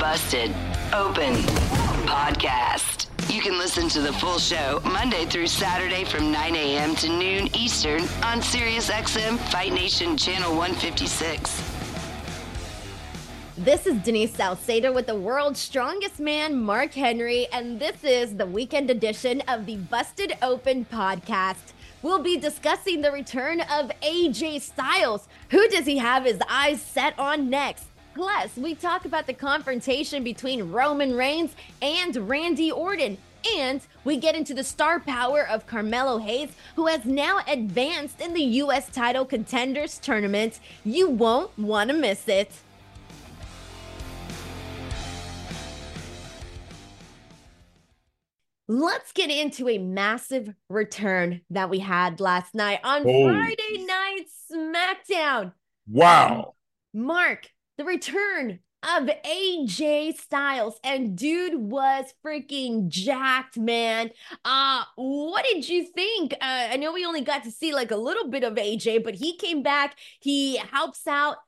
Busted Open Podcast. You can listen to the full show Monday through Saturday from 9 a.m. to noon Eastern on SiriusXM Fight Nation Channel 156. This is Denise Salcedo with the world's strongest man, Mark Henry, and this is the weekend edition of the Busted Open podcast. We'll be discussing the return of AJ Styles. Who does he have his eyes set on next? Plus, we talk about the confrontation between Roman Reigns and Randy Orton. And we get into the star power of Carmelo Hayes, who has now advanced in the U.S. title contenders tournament. You won't want to miss it. Let's get into a massive return that we had last night on. Friday Night SmackDown. Wow. Um, Mark, the return of AJ Styles and dude was freaking jacked, man. Uh what did you think? Uh, I know we only got to see like a little bit of AJ, but he came back. He helps out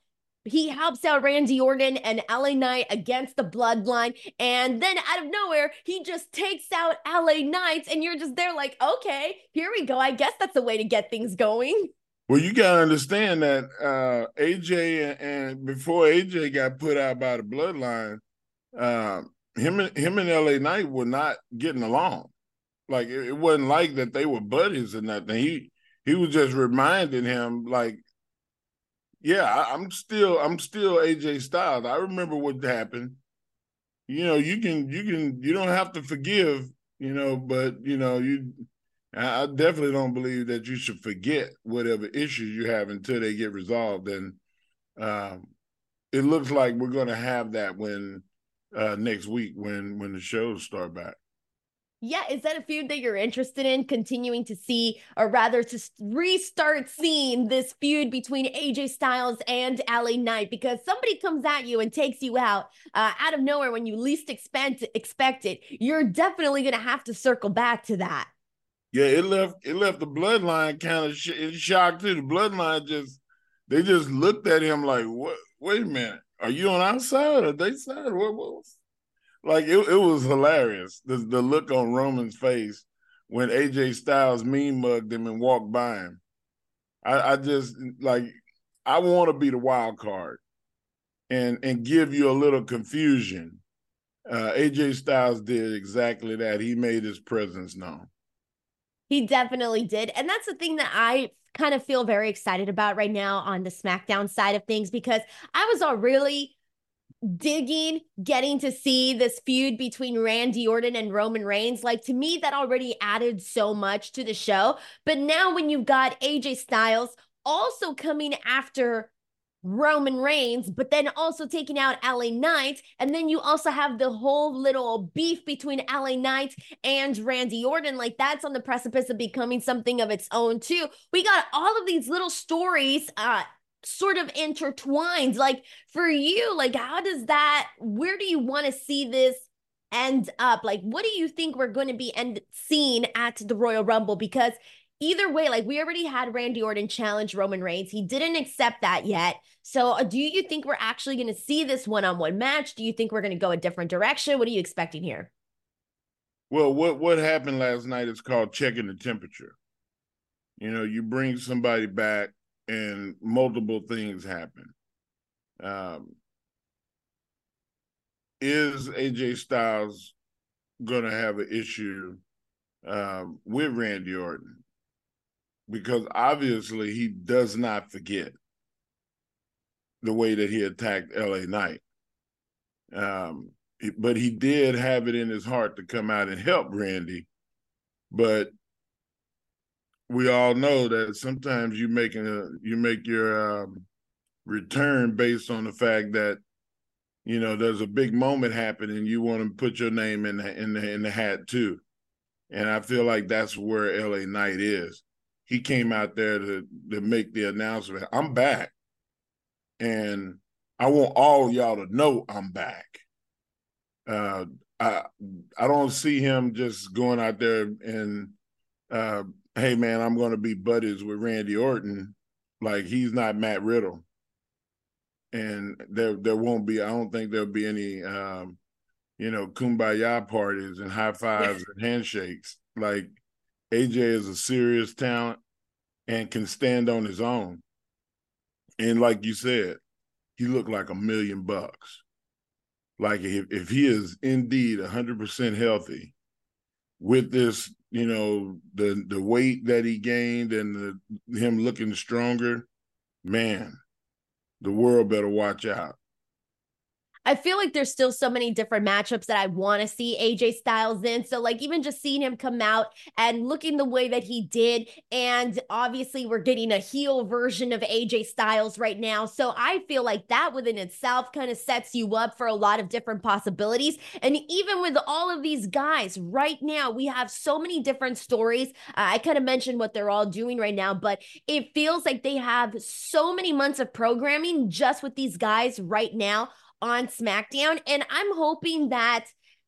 he helps out Randy Orton and LA Knight against the bloodline. And then out of nowhere, he just takes out LA Knights, and you're just there like, okay, here we go. I guess that's a way to get things going. Well, you gotta understand that uh AJ and, before AJ got put out by the bloodline, um, him and him and LA Knight were not getting along. Like it, it wasn't like that they were buddies or nothing. He he was just reminding him, like, yeah, I, I'm still I'm still AJ Styles. I remember what happened. You know, you can you can you don't have to forgive, you know, but you know, you I definitely don't believe that you should forget whatever issues you have until they get resolved. And um, it looks like we're going to have that when uh, next week when when the shows start back. Yeah, is that a feud that you're interested in continuing to see, or rather to restart seeing this feud between AJ Styles and LA Knight? Because somebody comes at you and takes you out uh, out of nowhere when you least expect expect it. You're definitely going to have to circle back to that. Yeah, it left it left the bloodline kind of sh- shock too. The bloodline just they just looked at him like, "What? Wait a minute, are you on our side or they side? What was?" Like it, it was hilarious. The the look on Roman's face when AJ Styles mean mugged him and walked by him. I, I just like I want to be the wild card and and give you a little confusion. Uh, AJ Styles did exactly that. He made his presence known. He definitely did. And that's the thing that I kind of feel very excited about right now on the SmackDown side of things because I was all really digging getting to see this feud between Randy Orton and Roman Reigns. Like to me, that already added so much to the show. But now when you've got AJ Styles also coming after Roman Reigns, but then also taking out LA Knight. And then you also have the whole little beef between LA Knight and Randy Orton. Like that's on the precipice of becoming something of its own, too. We got all of these little stories, uh, sort of intertwined. Like for you, like how does that, where do you want to see this? end up like what do you think we're going to be end seeing at the royal rumble because either way, like we already had Randy Orton challenge Roman Reigns. He didn't accept that yet. So, uh, do you think we're actually going to see this one on one match? Do you think we're going to go a different direction? What are you expecting here? Well, what what happened last night is called checking the temperature. You know, you bring somebody back and multiple things happen. Um, is AJ Styles going to have an issue um, with Randy Orton? Because obviously he does not forget the way that he attacked LA Knight. Um, but he did have it in his heart to come out and help Randy. But we all know that sometimes you making a you make your um, return based on the fact that you know there's a big moment happening you want to put your name in the in the in the hat too and i feel like that's where la knight is he came out there to to make the announcement i'm back and i want all y'all to know i'm back uh i i don't see him just going out there and uh hey man i'm going to be buddies with randy orton like he's not matt riddle and there there won't be. I don't think there'll be any, um, you know, kumbaya parties and high fives and handshakes. Like AJ is a serious talent and can stand on his own. And like you said, he looked like a million bucks. Like if, if he is indeed hundred percent healthy with this, you know, the the weight that he gained and the, him looking stronger, man, the world better watch out. I feel like there's still so many different matchups that I want to see AJ Styles in. So, like, even just seeing him come out and looking the way that he did. And obviously, we're getting a heel version of AJ Styles right now. So, I feel like that within itself kind of sets you up for a lot of different possibilities. And even with all of these guys right now, we have so many different stories. Uh, I kind of mentioned what they're all doing right now, but it feels like they have so many months of programming just with these guys right now on SmackDown. And I'm hoping that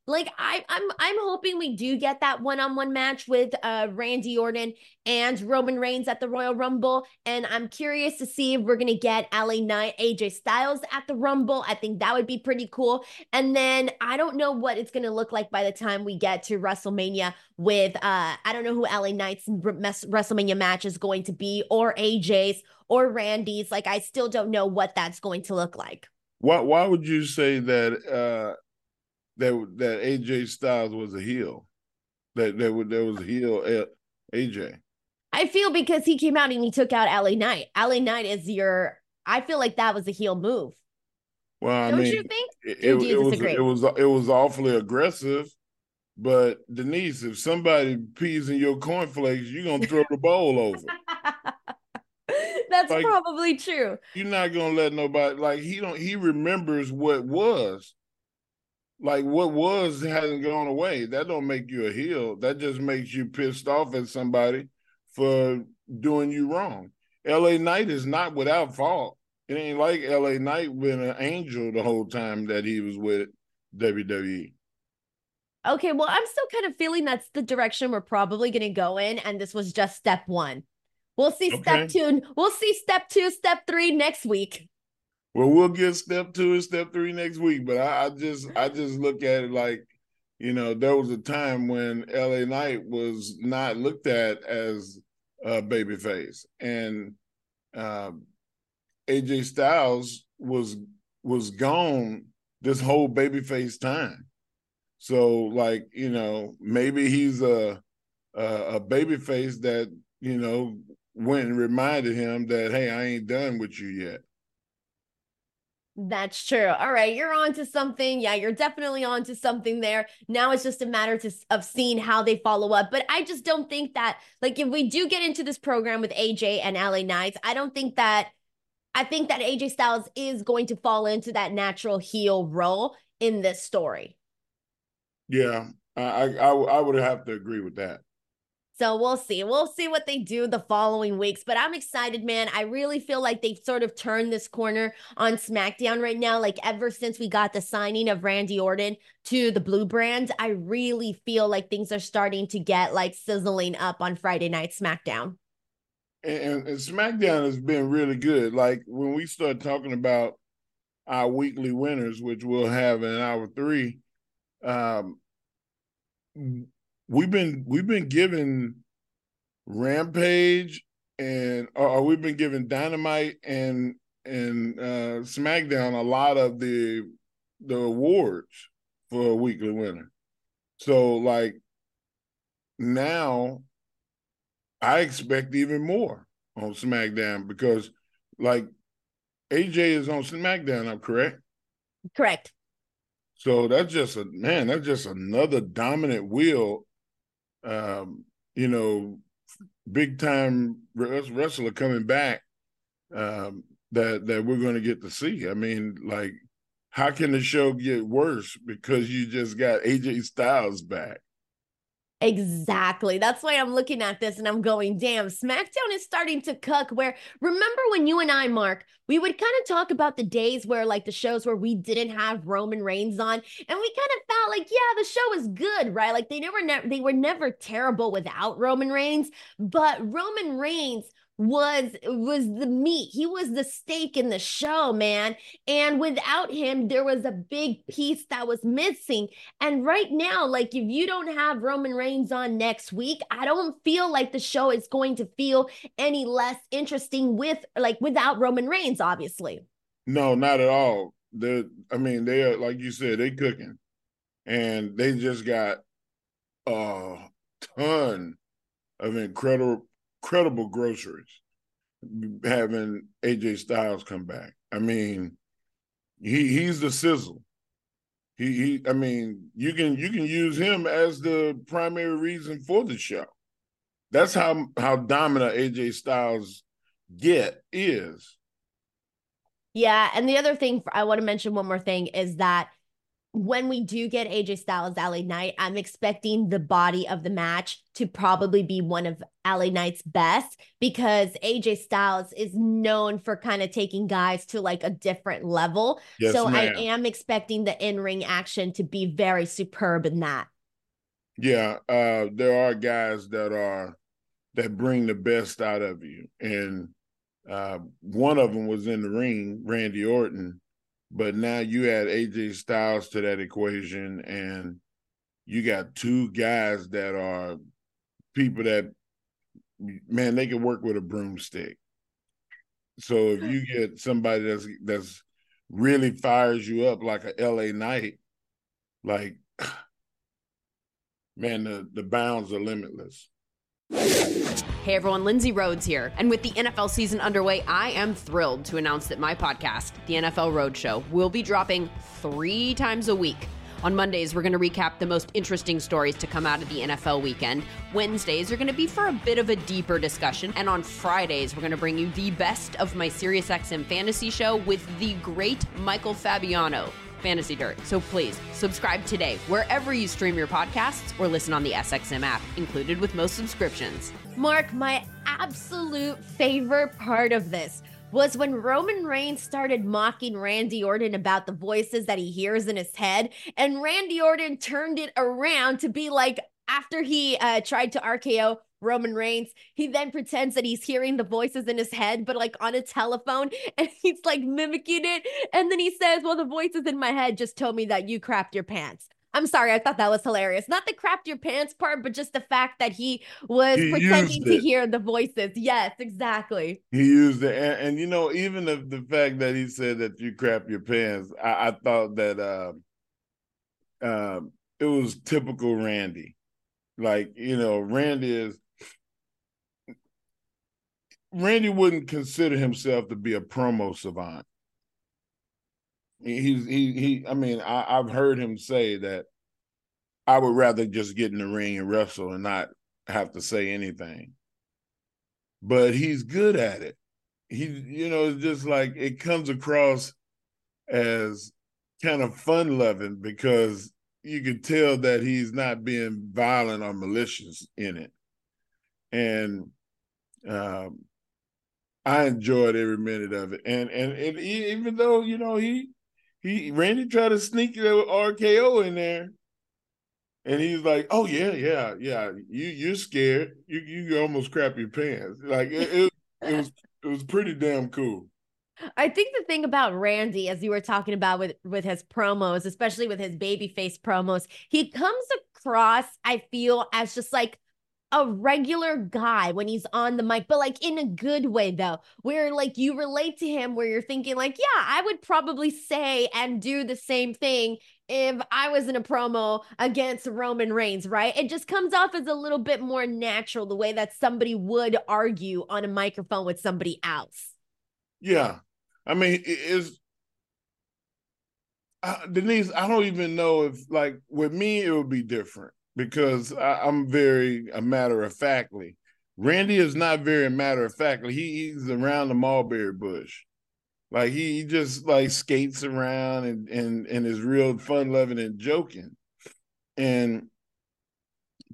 like I, I'm I'm hoping we do get that one-on-one match with uh Randy Orton and Roman Reigns at the Royal Rumble. And I'm curious to see if we're gonna get LA Knight, AJ Styles at the Rumble. I think that would be pretty cool. And then I don't know what it's gonna look like by the time we get to WrestleMania with uh I don't know who LA Knight's WrestleMania match is going to be, or AJ's or Randy's. Like I still don't know what that's going to look like. Why why would you say that uh that that AJ Styles was a heel? That that there was a heel AJ. I feel because he came out and he took out LA Knight. LA Knight is your I feel like that was a heel move. Well, I Don't mean, you think? It, it, it was it was it was awfully aggressive. But Denise, if somebody pees in your cornflakes, you're gonna throw the bowl over. That's like, probably true. You're not gonna let nobody like he don't he remembers what was. Like what was hasn't gone away. That don't make you a heel. That just makes you pissed off at somebody for doing you wrong. LA Knight is not without fault. It ain't like LA Knight been an angel the whole time that he was with WWE. Okay, well, I'm still kind of feeling that's the direction we're probably going to go in, and this was just step one. We'll see okay. step two. We'll see step two, step three next week. Well, we'll get step two and step three next week. But I, I just I just look at it like, you know, there was a time when LA Knight was not looked at as a babyface. And um, AJ Styles was was gone this whole babyface time. So like, you know, maybe he's a a, a babyface that, you know, went and reminded him that, hey, I ain't done with you yet. That's true. All right, you're on to something. Yeah, you're definitely on to something there. Now it's just a matter to, of seeing how they follow up. But I just don't think that, like, if we do get into this program with AJ and LA Knights, I don't think that, I think that AJ Styles is going to fall into that natural heel role in this story. Yeah, I I, I would have to agree with that. So we'll see. We'll see what they do the following weeks. But I'm excited, man. I really feel like they've sort of turned this corner on SmackDown right now. Like ever since we got the signing of Randy Orton to the Blue Brand, I really feel like things are starting to get like sizzling up on Friday night SmackDown. And, and SmackDown has been really good. Like when we start talking about our weekly winners, which we'll have in hour three, um, we've been we've been given Rampage and or we've been given Dynamite and and uh SmackDown a lot of the the awards for a weekly winner. So like now I expect even more on SmackDown because like AJ is on SmackDown, I'm correct? Correct. So that's just a man, that's just another dominant wheel um, you know, big time wrestler coming back um, that that we're going to get to see. I mean, like, how can the show get worse because you just got AJ Styles back? Exactly. That's why I'm looking at this and I'm going, damn, SmackDown is starting to cook. Where remember when you and I, Mark, we would kind of talk about the days where, like, the shows where we didn't have Roman Reigns on, and we kind of felt like, yeah, the show was good, right? Like, they never, ne- they were never terrible without Roman Reigns, but Roman Reigns was was the meat. He was the steak in the show, man. And without him, there was a big piece that was missing. And right now, like if you don't have Roman Reigns on next week, I don't feel like the show is going to feel any less interesting with like without Roman Reigns, obviously. No, not at all. They're, I mean, they are like you said, they cooking, and they just got a ton of incredible incredible groceries having AJ Styles come back. I mean, he he's the sizzle. He he I mean, you can you can use him as the primary reason for the show. That's how how dominant AJ Styles get is. Yeah, and the other thing I want to mention one more thing is that when we do get AJ Styles LA Knight, I'm expecting the body of the match to probably be one of LA Knight's best because AJ Styles is known for kind of taking guys to like a different level. Yes, so ma'am. I am expecting the in-ring action to be very superb in that. Yeah, uh there are guys that are that bring the best out of you and uh one of them was in the ring, Randy Orton but now you add AJ Styles to that equation, and you got two guys that are people that, man, they can work with a broomstick. So if you hmm. get somebody that's that's really fires you up like a LA Knight, like man, the, the bounds are limitless. Hey everyone, Lindsay Rhodes here. And with the NFL season underway, I am thrilled to announce that my podcast, The NFL Roadshow, will be dropping three times a week. On Mondays, we're going to recap the most interesting stories to come out of the NFL weekend. Wednesdays are going to be for a bit of a deeper discussion. And on Fridays, we're going to bring you the best of my SiriusXM fantasy show with the great Michael Fabiano. Fantasy Dirt. So please subscribe today wherever you stream your podcasts or listen on the SXM app, included with most subscriptions. Mark, my absolute favorite part of this was when Roman Reigns started mocking Randy Orton about the voices that he hears in his head. And Randy Orton turned it around to be like, after he uh, tried to RKO Roman Reigns. He then pretends that he's hearing the voices in his head, but like on a telephone, and he's like mimicking it. And then he says, Well, the voices in my head just told me that you crapped your pants. I'm sorry, I thought that was hilarious. Not the crapped your pants part, but just the fact that he was he pretending to hear the voices. Yes, exactly. He used it. And, and you know, even the, the fact that he said that you crap your pants, I, I thought that uh, uh, it was typical Randy. Like, you know, Randy is Randy wouldn't consider himself to be a promo savant. He's he he. I mean, I, I've heard him say that I would rather just get in the ring and wrestle and not have to say anything. But he's good at it. He, you know, it's just like it comes across as kind of fun loving because you can tell that he's not being violent or malicious in it. And um, I enjoyed every minute of it, and and, and he, even though you know he he Randy tried to sneak the RKO in there, and he's like, "Oh yeah, yeah, yeah, you you're scared, you you almost crap your pants." Like it, it, it was it was pretty damn cool. I think the thing about Randy, as you were talking about with with his promos, especially with his babyface promos, he comes across, I feel, as just like a regular guy when he's on the mic, but like in a good way though, where like you relate to him, where you're thinking like, yeah, I would probably say and do the same thing if I was in a promo against Roman Reigns, right? It just comes off as a little bit more natural the way that somebody would argue on a microphone with somebody else. Yeah. I mean, it is uh, Denise, I don't even know if like with me it would be different because I, am very a matter of factly. Randy is not very matter of factly. He, he's around the mulberry bush. Like he, he just like skates around and and and is real fun loving and joking. And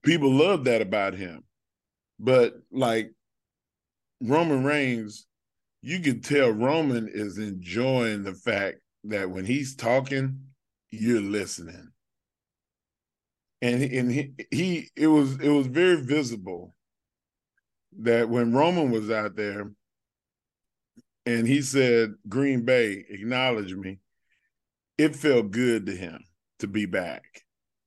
people love that about him. But like Roman Reigns, you can tell Roman is enjoying the fact that when he's talking, you're listening. And and he, he it was it was very visible that when Roman was out there and he said, Green Bay, acknowledge me, it felt good to him to be back.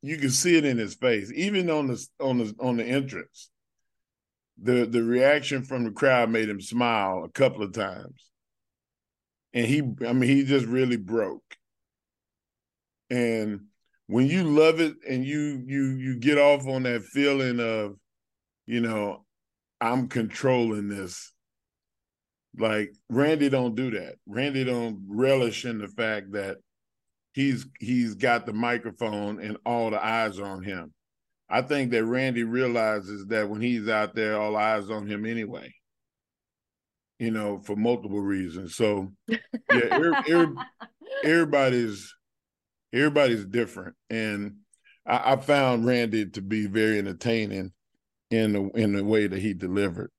You can see it in his face, even on the on the on the entrance. The the reaction from the crowd made him smile a couple of times. And he I mean he just really broke. And when you love it and you you you get off on that feeling of, you know, I'm controlling this like Randy don't do that. Randy don't relish in the fact that he's he's got the microphone and all the eyes are on him. I think that Randy realizes that when he's out there, all eyes on him anyway. You know, for multiple reasons. So yeah, every, every, everybody's everybody's different, and I, I found Randy to be very entertaining in the in the way that he delivered.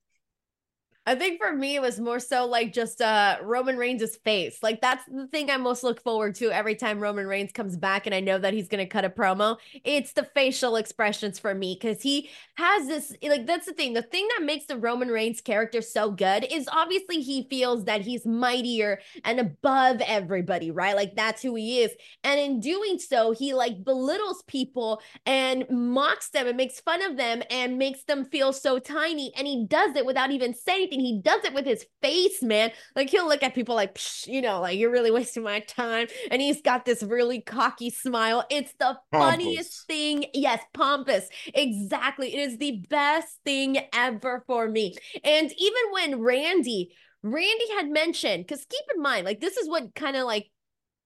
I think for me, it was more so like just uh Roman Reigns' face. Like that's the thing I most look forward to every time Roman Reigns comes back and I know that he's gonna cut a promo. It's the facial expressions for me because he has this like that's the thing. The thing that makes the Roman Reigns character so good is obviously he feels that he's mightier and above everybody, right? Like that's who he is. And in doing so, he like belittles people and mocks them and makes fun of them and makes them feel so tiny. And he does it without even saying and he does it with his face, man. Like he'll look at people like, you know, like you're really wasting my time. And he's got this really cocky smile. It's the pompous. funniest thing. Yes, pompous. Exactly. It is the best thing ever for me. And even when Randy, Randy had mentioned, because keep in mind, like this is what kind of like,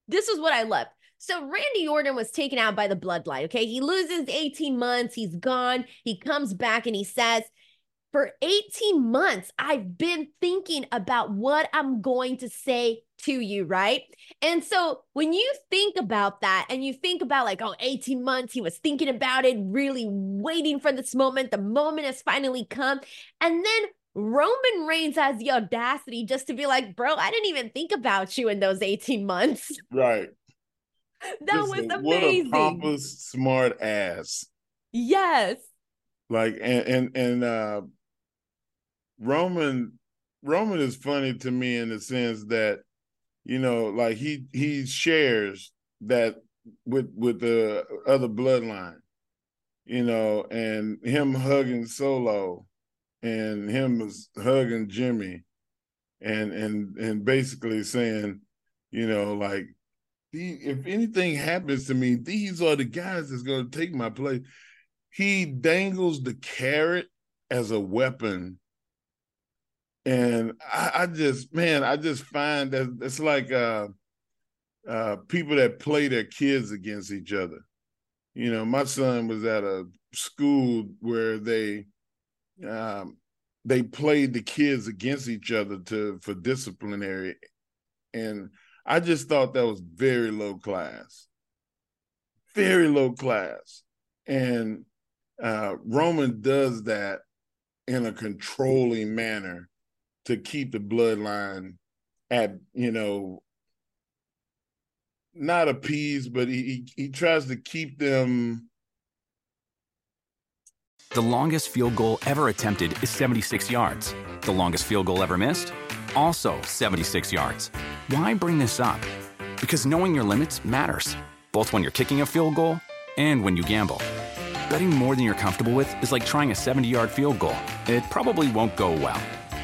this is what I love. So Randy Orton was taken out by the bloodline. Okay. He loses 18 months. He's gone. He comes back and he says, for 18 months, I've been thinking about what I'm going to say to you, right? And so when you think about that and you think about like, oh, 18 months, he was thinking about it, really waiting for this moment. The moment has finally come. And then Roman Reigns has the audacity just to be like, bro, I didn't even think about you in those 18 months. Right. that was amazing. What a pompous, smart ass. Yes. Like and and and uh Roman Roman is funny to me in the sense that you know like he he shares that with with the other bloodline you know and him hugging solo and him hugging jimmy and and and basically saying you know like if anything happens to me these are the guys that's going to take my place. He dangles the carrot as a weapon and I, I, just man i just find that it's like uh uh people that play their kids against each other. You know my son was at a school where they um they played the kids against each other to for disciplinary. And i just thought that was very low class. Very low class. And uh roman does that in a controlling manner to keep the bloodline at you know not appeased, but he, he, he tries to keep them. The longest field goal ever attempted is 76 yards. The longest field goal ever missed, also 76 yards. Why bring this up? Because knowing your limits matters, both when you're kicking a field goal and when you gamble. Betting more than you're comfortable with is like trying a 70 yard field goal. It probably won't go well.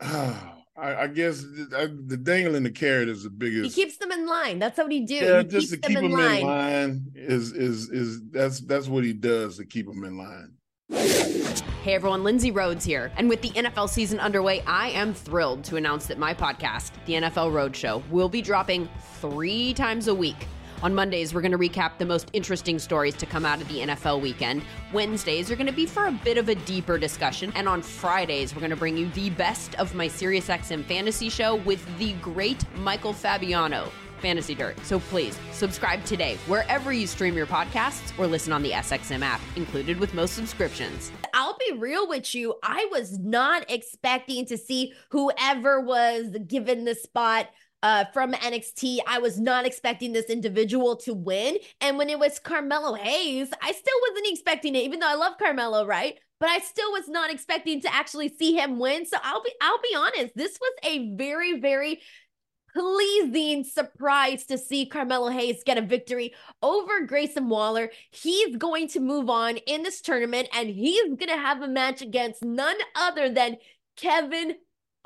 I, I guess the, the dangling the carrot is the biggest. He keeps them in line. That's what he do. Yeah, he just to keep them them in line. in line is is is that's that's what he does to keep them in line. Hey everyone, Lindsay Rhodes here. And with the NFL season underway, I am thrilled to announce that my podcast, The NFL Roadshow, will be dropping three times a week. On Mondays, we're going to recap the most interesting stories to come out of the NFL weekend. Wednesdays are going to be for a bit of a deeper discussion. And on Fridays, we're going to bring you the best of my SiriusXM fantasy show with the great Michael Fabiano. Fantasy Dirt. So please subscribe today wherever you stream your podcasts or listen on the SXM app, included with most subscriptions. I'll be real with you. I was not expecting to see whoever was given the spot uh, from NXT. I was not expecting this individual to win. And when it was Carmelo Hayes, I still wasn't expecting it, even though I love Carmelo, right? But I still was not expecting to actually see him win. So I'll be I'll be honest. This was a very, very pleasing surprise to see Carmelo Hayes get a victory over Grayson Waller. He's going to move on in this tournament and he's going to have a match against none other than Kevin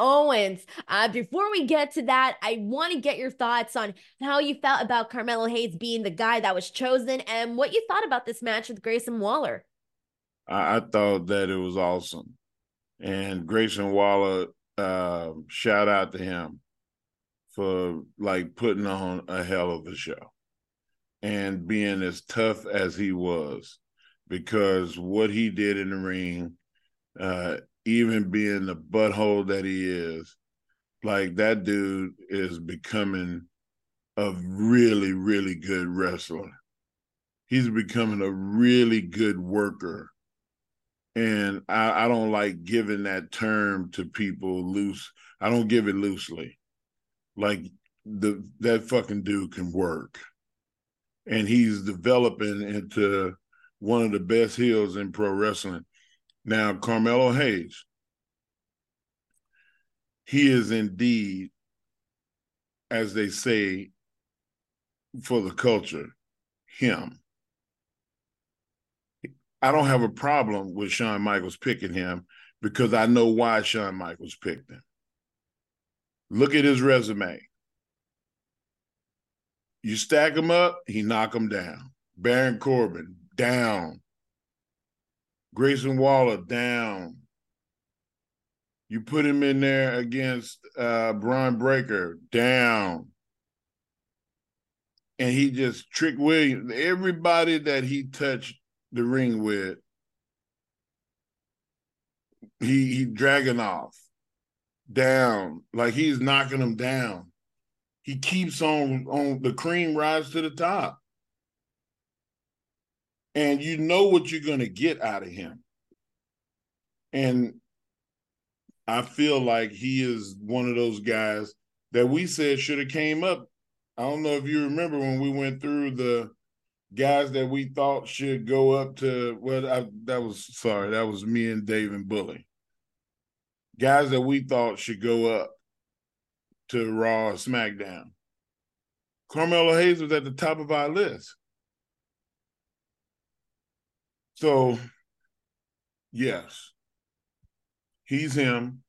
Owens. Uh, before we get to that, I want to get your thoughts on how you felt about Carmelo Hayes being the guy that was chosen and what you thought about this match with Grayson Waller. I, thought that it was awesome, and Grayson Waller, uh, shout out to him for like putting on a hell of a show and being as tough as he was, because what he did in the ring, uh, even being the butthole that he is, like that dude is becoming a really, really good wrestler. He's becoming a really good worker. And I, I don't like giving that term to people loose. I don't give it loosely. Like the that fucking dude can work. And he's developing into one of the best heels in pro wrestling. Now, Carmelo Hayes, he is indeed, as they say, for the culture, him. I don't have a problem with Shawn Michaels picking him because I know why Shawn Michaels picked him. Look at his resume. You stack him up, he knock him down. Baron Corbin, down. Grayson Waller, down. You put him in there against uh Bron Breakker, down. And he just tricked Williams. Everybody that he touched the ring with, he he dragging off, down. Like he's knocking them down. He keeps on on the cream rise to the top. And you know what you're gonna get out of him. And I feel like he is one of those guys that we said should have came up. I don't know if you remember when we went through the guys that we thought should go up to. Well, I, that was sorry, that was me and Dave and Bully. Guys that we thought should go up to Raw SmackDown. Carmelo Hayes was at the top of our list. So, yes, he's him.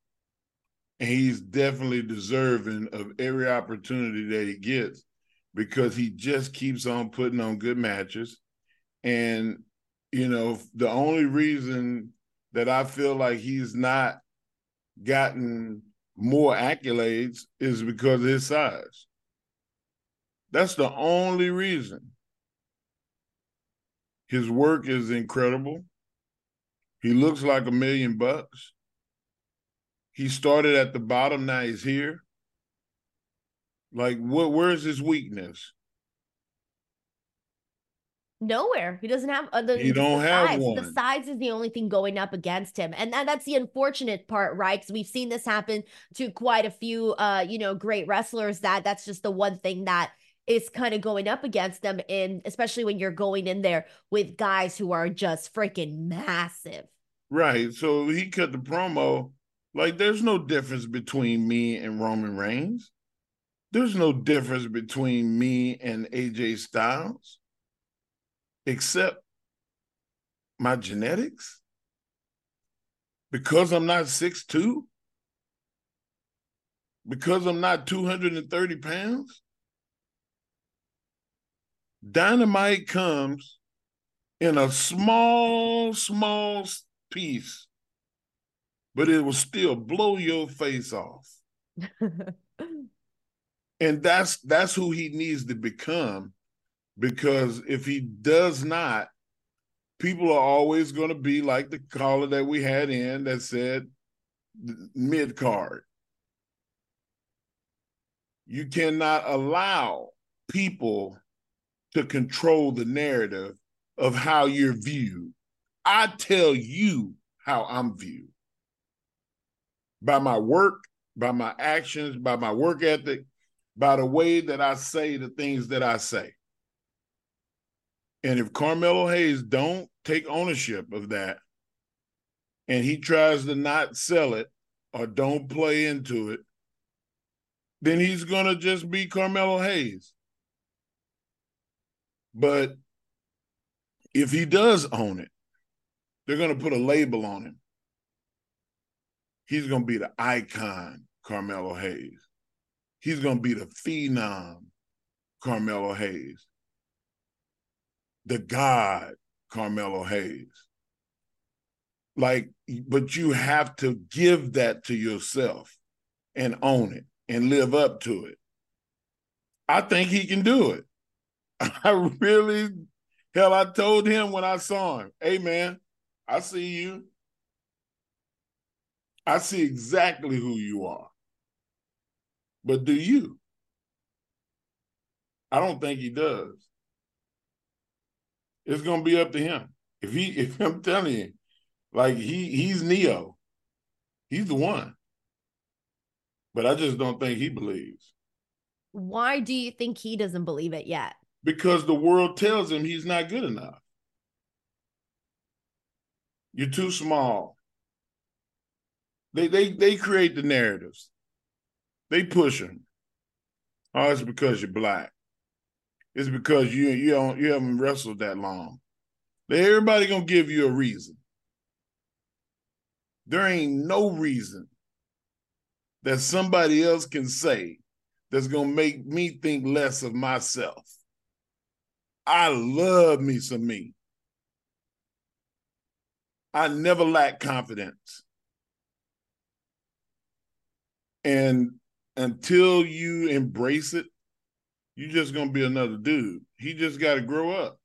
And he's definitely deserving of every opportunity that he gets because he just keeps on putting on good matches. And, you know, the only reason that I feel like he's not gotten more accolades is because of his size. That's the only reason. His work is incredible. He looks like a million bucks. He started at the bottom, now he's here. Like, what? Where's his weakness? Nowhere. He doesn't have. The, He don't the have size. one. The size is the only thing going up against him, and that, that's the unfortunate part, right? Because we've seen this happen to quite a few, uh, you know, great wrestlers. That that's just the one thing that is kind of going up against them, and especially when you're going in there with guys who are just freaking massive. Right. So he cut the promo. Like, there's no difference between me and Roman Reigns. There's no difference between me and AJ Styles, except my genetics. Because I'm not 6'2, because I'm not 230 pounds. Dynamite comes in a small, small piece, but it will still blow your face off. And that's that's who he needs to become because if he does not, people are always going to be like the caller that we had in that said mid card. You cannot allow people to control the narrative of how you're viewed. I tell you how I'm viewed by my work, by my actions, by my work ethic, by the way that I say the things that I say. And if Carmelo Hayes don't take ownership of that and he tries to not sell it or don't play into it, then he's going to just be Carmelo Hayes. But if he does own it, they're going to put a label on him. He's going to be the icon, Carmelo Hayes. He's going to be the phenom, Carmelo Hayes. The God, Carmelo Hayes. Like, but you have to give that to yourself and own it and live up to it. I think he can do it. I really, hell, I told him when I saw him, hey, man, I see you. I see exactly who you are. But do you? I don't think he does. It's gonna be up to him. If he, if I'm telling you, like he, he's Neo. He's the one. But I just don't think he believes Why do you think he doesn't believe it yet? Because the world tells him he's not good enough. You're too small. They they they create the narratives. They push him. Oh, it's because you're black. It's because you you don't you haven't wrestled that long. Everybody gonna give you a reason. There ain't no reason that somebody else can say that's gonna make me think less of myself. I love me some me. I never lack confidence. And until you embrace it, you're just gonna be another dude. He just gotta grow up.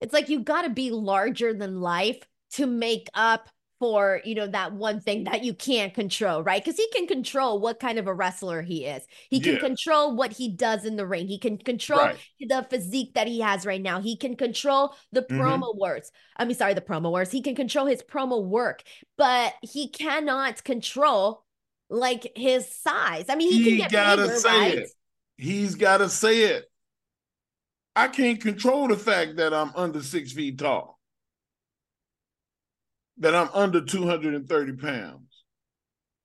It's like you got to be larger than life to make up for, you know, that one thing that you can't control, right? Because he can control what kind of a wrestler he is. He can Yeah. control what he does in the ring. He can control Right. the physique that he has right now. He can control the Mhm. promo words. I mean, sorry, the promo words. He can control his promo work, but he cannot control like his size. I mean, he, He can get gotta bigger, say right? it. He's gotta say it. I can't control the fact that I'm under six feet tall. That I'm under 230 pounds.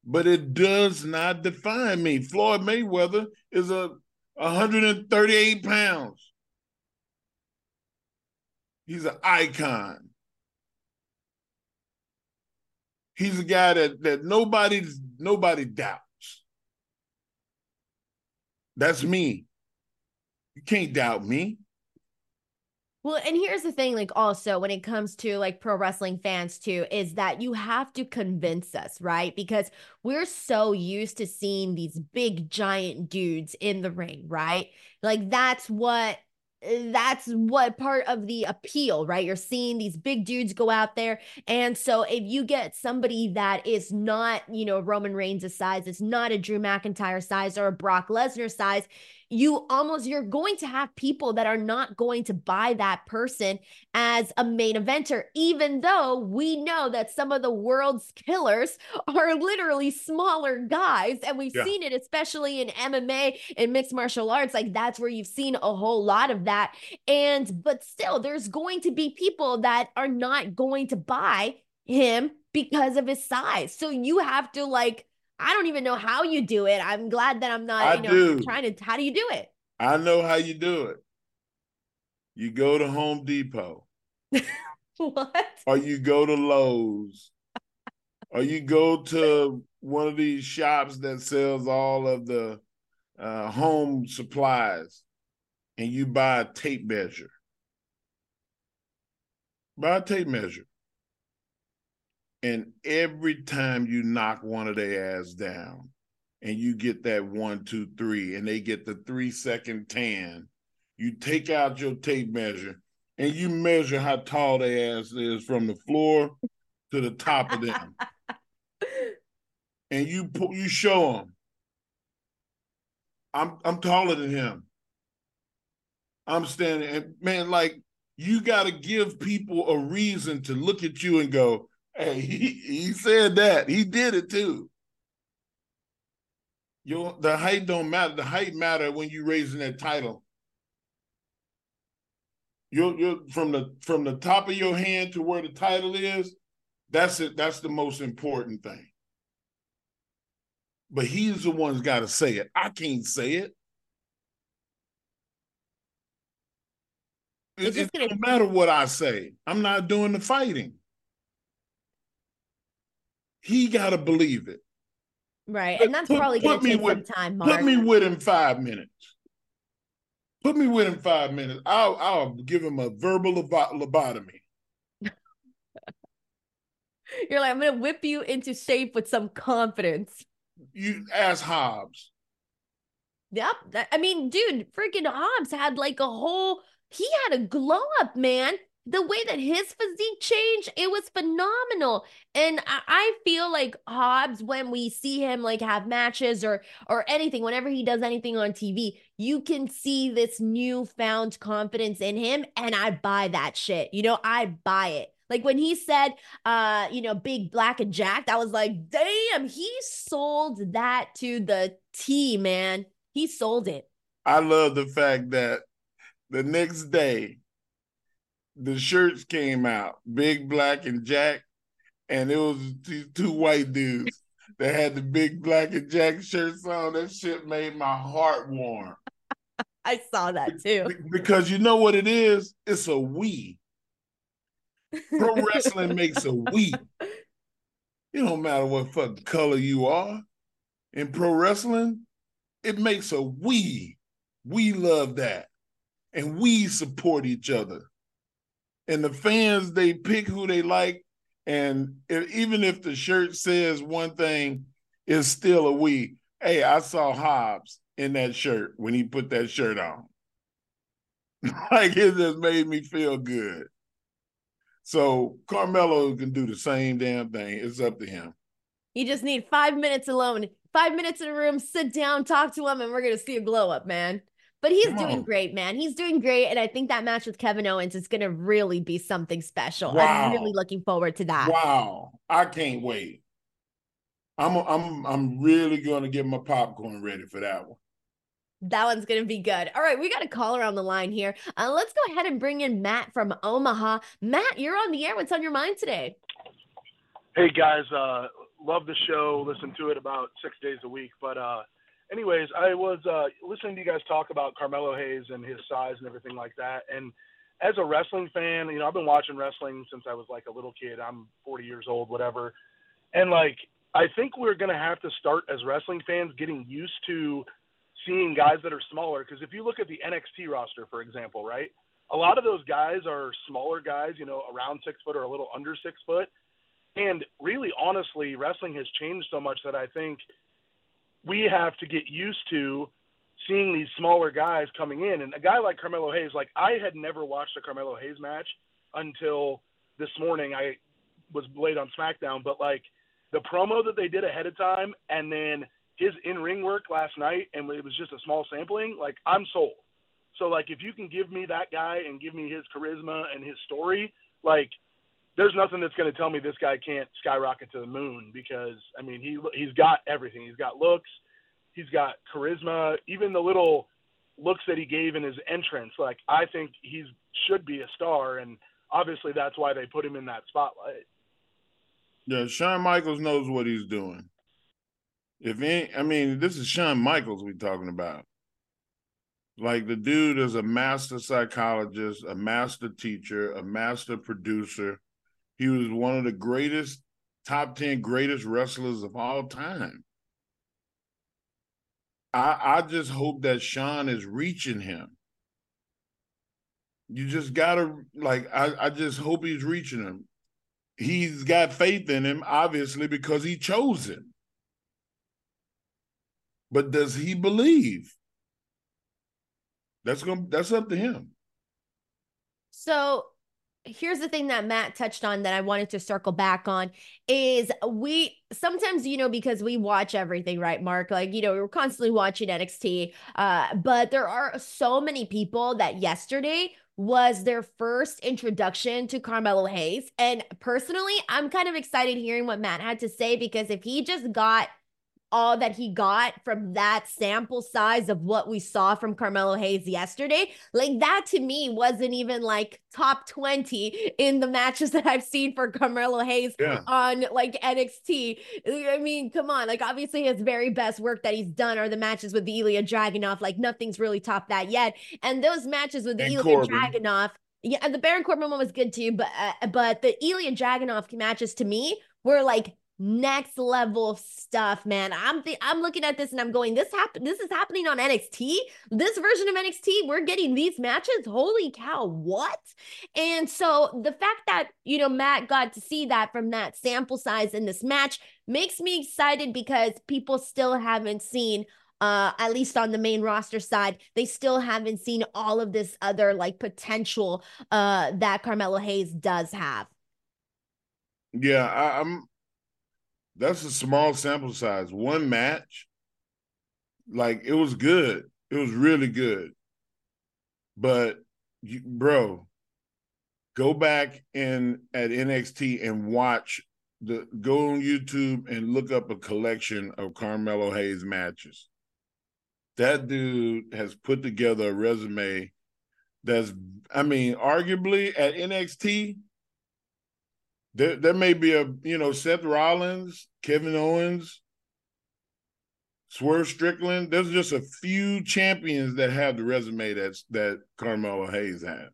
But it does not define me. Floyd Mayweather is a 138 pounds. He's an icon. He's a guy that that nobody nobody doubts. That's me. You can't doubt me. Well, and here's the thing like also when it comes to like pro wrestling fans too is that you have to convince us, right? Because we're so used to seeing these big giant dudes in the ring, right? Like that's what eh, that's what part of the appeal, right? You're seeing these big dudes go out there. And so if you get somebody that is not, you know, Roman Reigns' size, it's not a Drew McIntyre size or a Brock Lesnar size, you almost you're going to have people that are not going to buy that person as a main eventer even though we know that some of the world's killers are literally smaller guys. And we've yeah. seen it especially in MMA and mixed martial arts like that's where you've seen a whole lot of that. And but still there's going to be people that are not going to buy him because of his size. So you have to like I don't even know how you do it. I'm glad that I'm not, I you know, do. trying to how do you do it? I know how you do it. You go to Home Depot. what? Or you go to Lowe's. or you go to one of these shops that sells all of the uh, home supplies and you buy a tape measure. Buy a tape measure. And every time you knock one of their ass down and you get that one, two, three, and they get the three second tan, you take out your tape measure and you measure how tall their ass is from the floor to the top of them. and you put you show them. I'm I'm taller than him. I'm standing and man, like you got to give people a reason to look at you and go, Hey, he, he said that. He did it too. Your the height don't matter. The height matter when you raising that title. You're you're from the from the top of your hand to where the title is. That's it. That's the most important thing. But he's the one's got to say it. I can't say it. It, it don't matter what I say. I'm not doing the fighting he got to believe it. Right. And that's put, probably going to take with, some time, Mark. Put me with him five minutes. Put me with him five minutes. I'll, I'll give him a verbal lobotomy. You're like, I'm going to whip you into shape with some confidence. You ask Hobbs. Yep. I mean, dude, freaking Hobbs had like a whole, he had a glow up, man the way that his physique changed, it was phenomenal. And I, I, feel like Hobbs, when we see him like have matches or or anything, whenever he does anything on TV, you can see this newfound confidence in him. And I buy that shit. You know, I buy it. Like when he said, uh, you know, big black and jacked, I was like, damn, he sold that to the T, man. He sold it. I love the fact that the next day the shirts came out, Big Black and Jack, and it was these two white dudes that had the Big Black and Jack shirts on. That shit made my heart warm. I saw that too. Because you know what it is? It's a we. Pro wrestling makes a we. It don't matter what fucking color you are. In pro wrestling, it makes a we. We love that. And we support each other and the fans they pick who they like, and if, even if the shirt says one thing, it's still a we. Hey, I saw Hobbs in that shirt when he put that shirt on. like it just made me feel good. So Carmelo can do the same damn thing. It's up to him. You just need five minutes alone, five minutes in a room, sit down, talk to him, and we're gonna see a glow up, man. But he's Come doing on. great, man. He's doing great. And I think that match with Kevin Owens is going to really be something special. Wow. I'm really looking forward to that. Wow. I can't wait. I'm I'm I'm really going to get my popcorn ready for that one. That one's going to be good. All right, we got a caller on the line here. Uh, let's go ahead and bring in Matt from Omaha. Matt, you're on the air. What's on your mind today? Hey guys, uh, love the show. Listen to it about six days a week. But uh, anyways, I was uh, listening to you guys talk about Carmelo Hayes and his size and everything like that. And as a wrestling fan, you know, I've been watching wrestling since I was like a little kid. I'm 40 years old, whatever. And like, I think we're going to have to start as wrestling fans getting used to seeing guys that are smaller. Because if you look at the NXT roster, for example, right? a lot of those guys are smaller guys, you know, around six foot or a little under six foot. And really, honestly, wrestling has changed so much that I think we have to get used to seeing these smaller guys coming in. And a guy like Carmelo Hayes, like I had never watched a Carmelo Hayes match until this morning. I was late on SmackDown, but like the promo that they did ahead of time and then his in ring work last night, and it was just a small sampling, like I'm sold. So like if you can give me that guy and give me his charisma and his story, like there's nothing that's going to tell me this guy can't skyrocket to the moon because I mean he he's got everything. He's got looks, he's got charisma, even the little looks that he gave in his entrance. Like I think he should be a star, and obviously that's why they put him in that spotlight. Yeah, Shawn Michaels knows what he's doing. If any, I mean, this is Shawn Michaels we're talking about. Like the dude is a master psychologist, a master teacher, a master producer. He was one of the greatest, top 10 greatest wrestlers of all time. I, I just hope that Shawn is reaching him. You just gotta like I, I just hope he's reaching him. He's got faith in him, obviously, because he chose him. But does he believe? That's gonna that's up to him. So here's the thing that Matt touched on that I wanted to circle back on is we sometimes you know because we watch everything right Mark? Like you know we are constantly watching NXT uh but there are so many people that yesterday was their first introduction to Carmelo Hayes. And personally I'm kind of excited hearing what Matt had to say because if he just got all that he got from that sample size of what we saw from Carmelo Hayes yesterday, like that to me wasn't even like top 20 in the matches that I've seen for Carmelo Hayes yeah. on like NXT. I mean, come on, like obviously his very best work that he's done are the matches with the Ilja Dragunov. Like nothing's really topped that yet. And those matches with the and Ilja Corbin. Dragunov, yeah, the Baron Corbin one was good too, but uh, but the Ilja Dragunov matches to me were like next level stuff, man. I'm th- I'm looking at this and I'm going, this happen this is happening on NXT. This version of NXT, we're getting these matches. Holy cow, what? And so the fact that you know Matt got to see that from that sample size in this match makes me excited because people still haven't seen uh, at least on the main roster side, they still haven't seen all of this other like potential uh, that Carmelo Hayes does have. Yeah, I, I'm that's a small sample size. One match, like it was good. It was really good. But you, bro, go back in at NXT and watch the go on YouTube and look up a collection of Carmelo Hayes matches. That dude has put together a resume that's I mean, arguably at NXT, there, there may be a you know Seth Rollins, Kevin Owens, Swerve Strickland. There's just a few champions that have the resume that's that Carmelo Hayes has.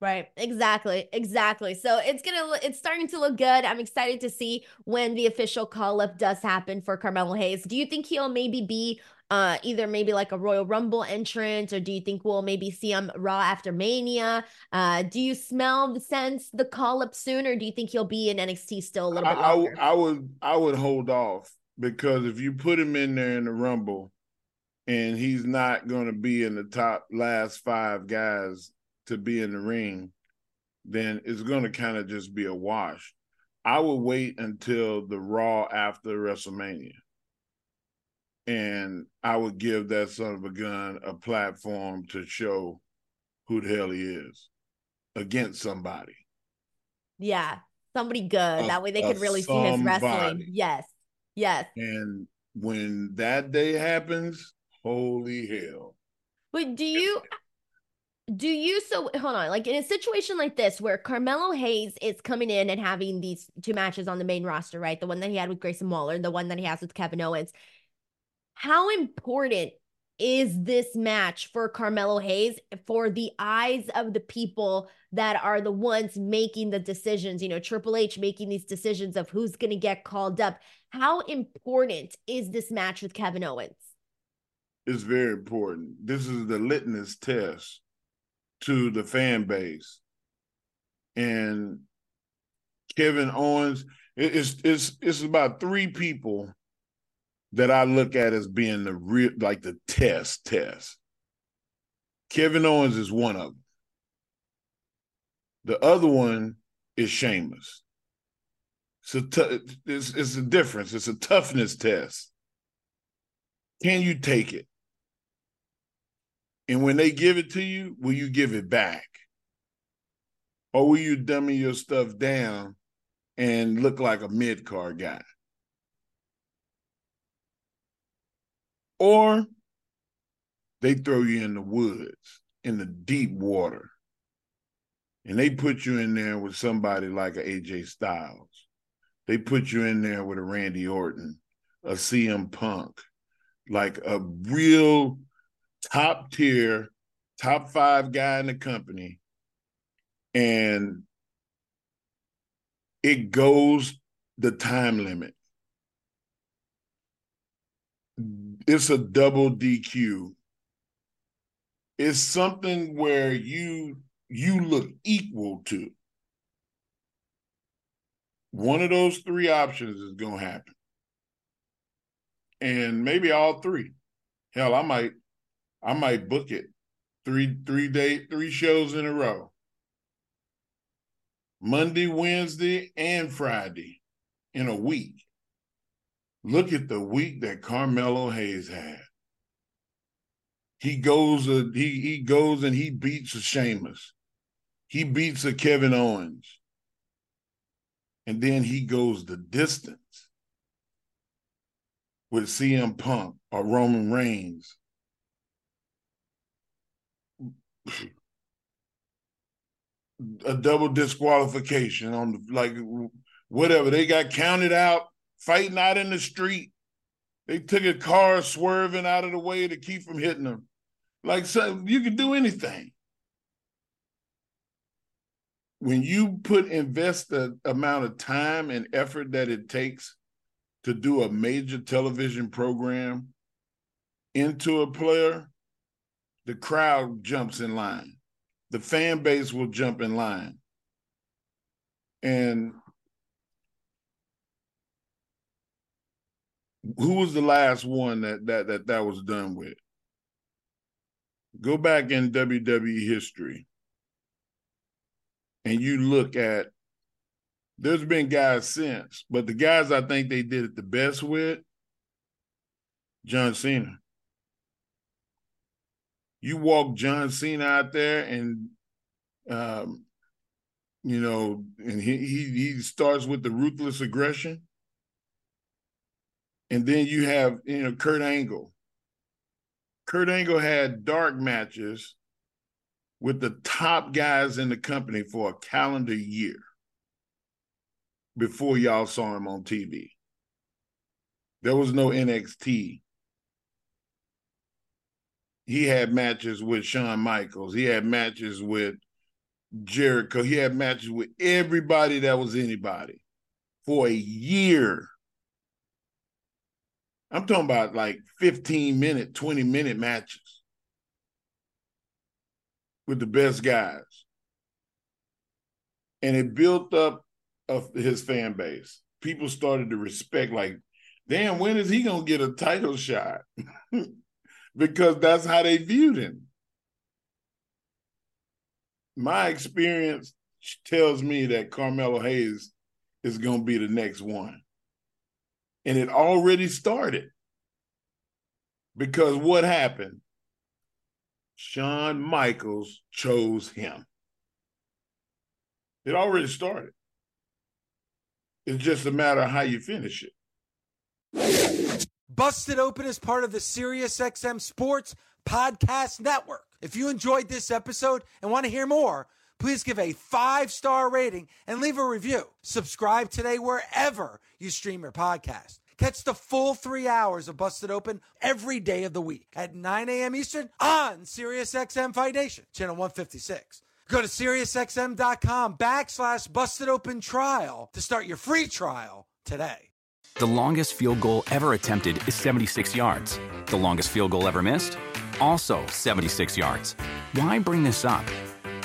Right. Exactly. Exactly. So it's gonna it's starting to look good. I'm excited to see when the official call up does happen for Carmelo Hayes. Do you think he'll maybe be uh, either maybe like a Royal Rumble entrance, or do you think we'll maybe see him Raw after Mania? Uh, do you smell the sense the call up soon, or do you think he'll be in NXT still a little bit longer? I, I, I would I would hold off because if you put him in there in the Rumble, and he's not going to be in the top last five guys to be in the ring, then it's going to kind of just be a wash. I would wait until the Raw after WrestleMania and I would give that son of a gun a platform to show who the hell he is against somebody. Yeah, somebody good. A, that way they could really see his wrestling. Yes, yes. And when that day happens, holy hell. But do you do you so hold on like in a situation like this where Carmelo Hayes is coming in and having these two matches on the main roster, right? The one that he had with Grayson Waller, the one that he has with Kevin Owens. How important is this match for Carmelo Hayes for the eyes of the people that are the ones making the decisions? You know, Triple H making these decisions of who's going to get called up. How important is this match with Kevin Owens? It's very important. This is the litmus test to the fan base. And Kevin Owens, it's it's it's about three people that I look at as being the real like the test test. Kevin Owens is one of them. The other one is Sheamus. It's a t- it's, it's a difference. It's a toughness test. Can you take it? And when they give it to you, will you give it back? Or will you dummy your stuff down and look like a mid card guy? Or they throw you in the woods, in the deep water, and they put you in there with somebody like a AJ Styles. They put you in there with a Randy Orton, a CM Punk, like a real top tier, top five guy in the company, and it goes the time limit. It's a double DQ. It's something where you you look equal to. One of those three options is to happen. And maybe all three. Hell, I might I might book it. Three three day three shows in a row. Monday, Wednesday, and Friday in a week. Look at the week that Carmelo Hayes had. He goes uh, he he goes and he beats a Sheamus. He beats a Kevin Owens. And then he goes the distance with CM Punk or Roman Reigns a double disqualification on the like whatever they got counted out fighting out in the street they took a car swerving out of the way to keep from hitting them like so you can do anything when you put invest the amount of time and effort that it takes to do a major television program into a player the crowd jumps in line. The fan base will jump in line. And who was the last one that that that that was done with? Go back in WWE history and you look at there's been guys since, but the guys I think they did it the best with, John Cena you walk John Cena out there and um, you know, and he, he he starts with the ruthless aggression. And then you have, you know, Kurt Angle. Kurt Angle had dark matches with the top guys in the company for a calendar year before y'all saw him on TV. There was no NXT he had matches with Shawn Michaels. He had matches with Jericho. He had matches with everybody that was anybody for a year. I'm talking about like 15 minute, 20 minute matches with the best guys. And it built up of his fan base. People started to respect, like, damn, when is he gonna get a title shot? because that's how they viewed him. My experience tells me that Carmelo Hayes is to be the next one. And it already started. Because what happened? Shawn Michaels chose him. It already started. It's just a matter of how you finish it. Busted Open is part of the SiriusXM Sports Podcast Network. If you enjoyed this episode and want to hear more, please give a five star rating and leave a review. Subscribe today wherever you stream your podcast. Catch the full three hours of Busted Open every day of the week at 9 a.m. Eastern on SiriusXM Fight Nation, channel 156. Go to SiriusXM.com backslash Busted Open Trial to start your free trial today. The longest field goal ever attempted is 76 yards. The longest field goal ever missed? Also 76 yards. Why bring this up?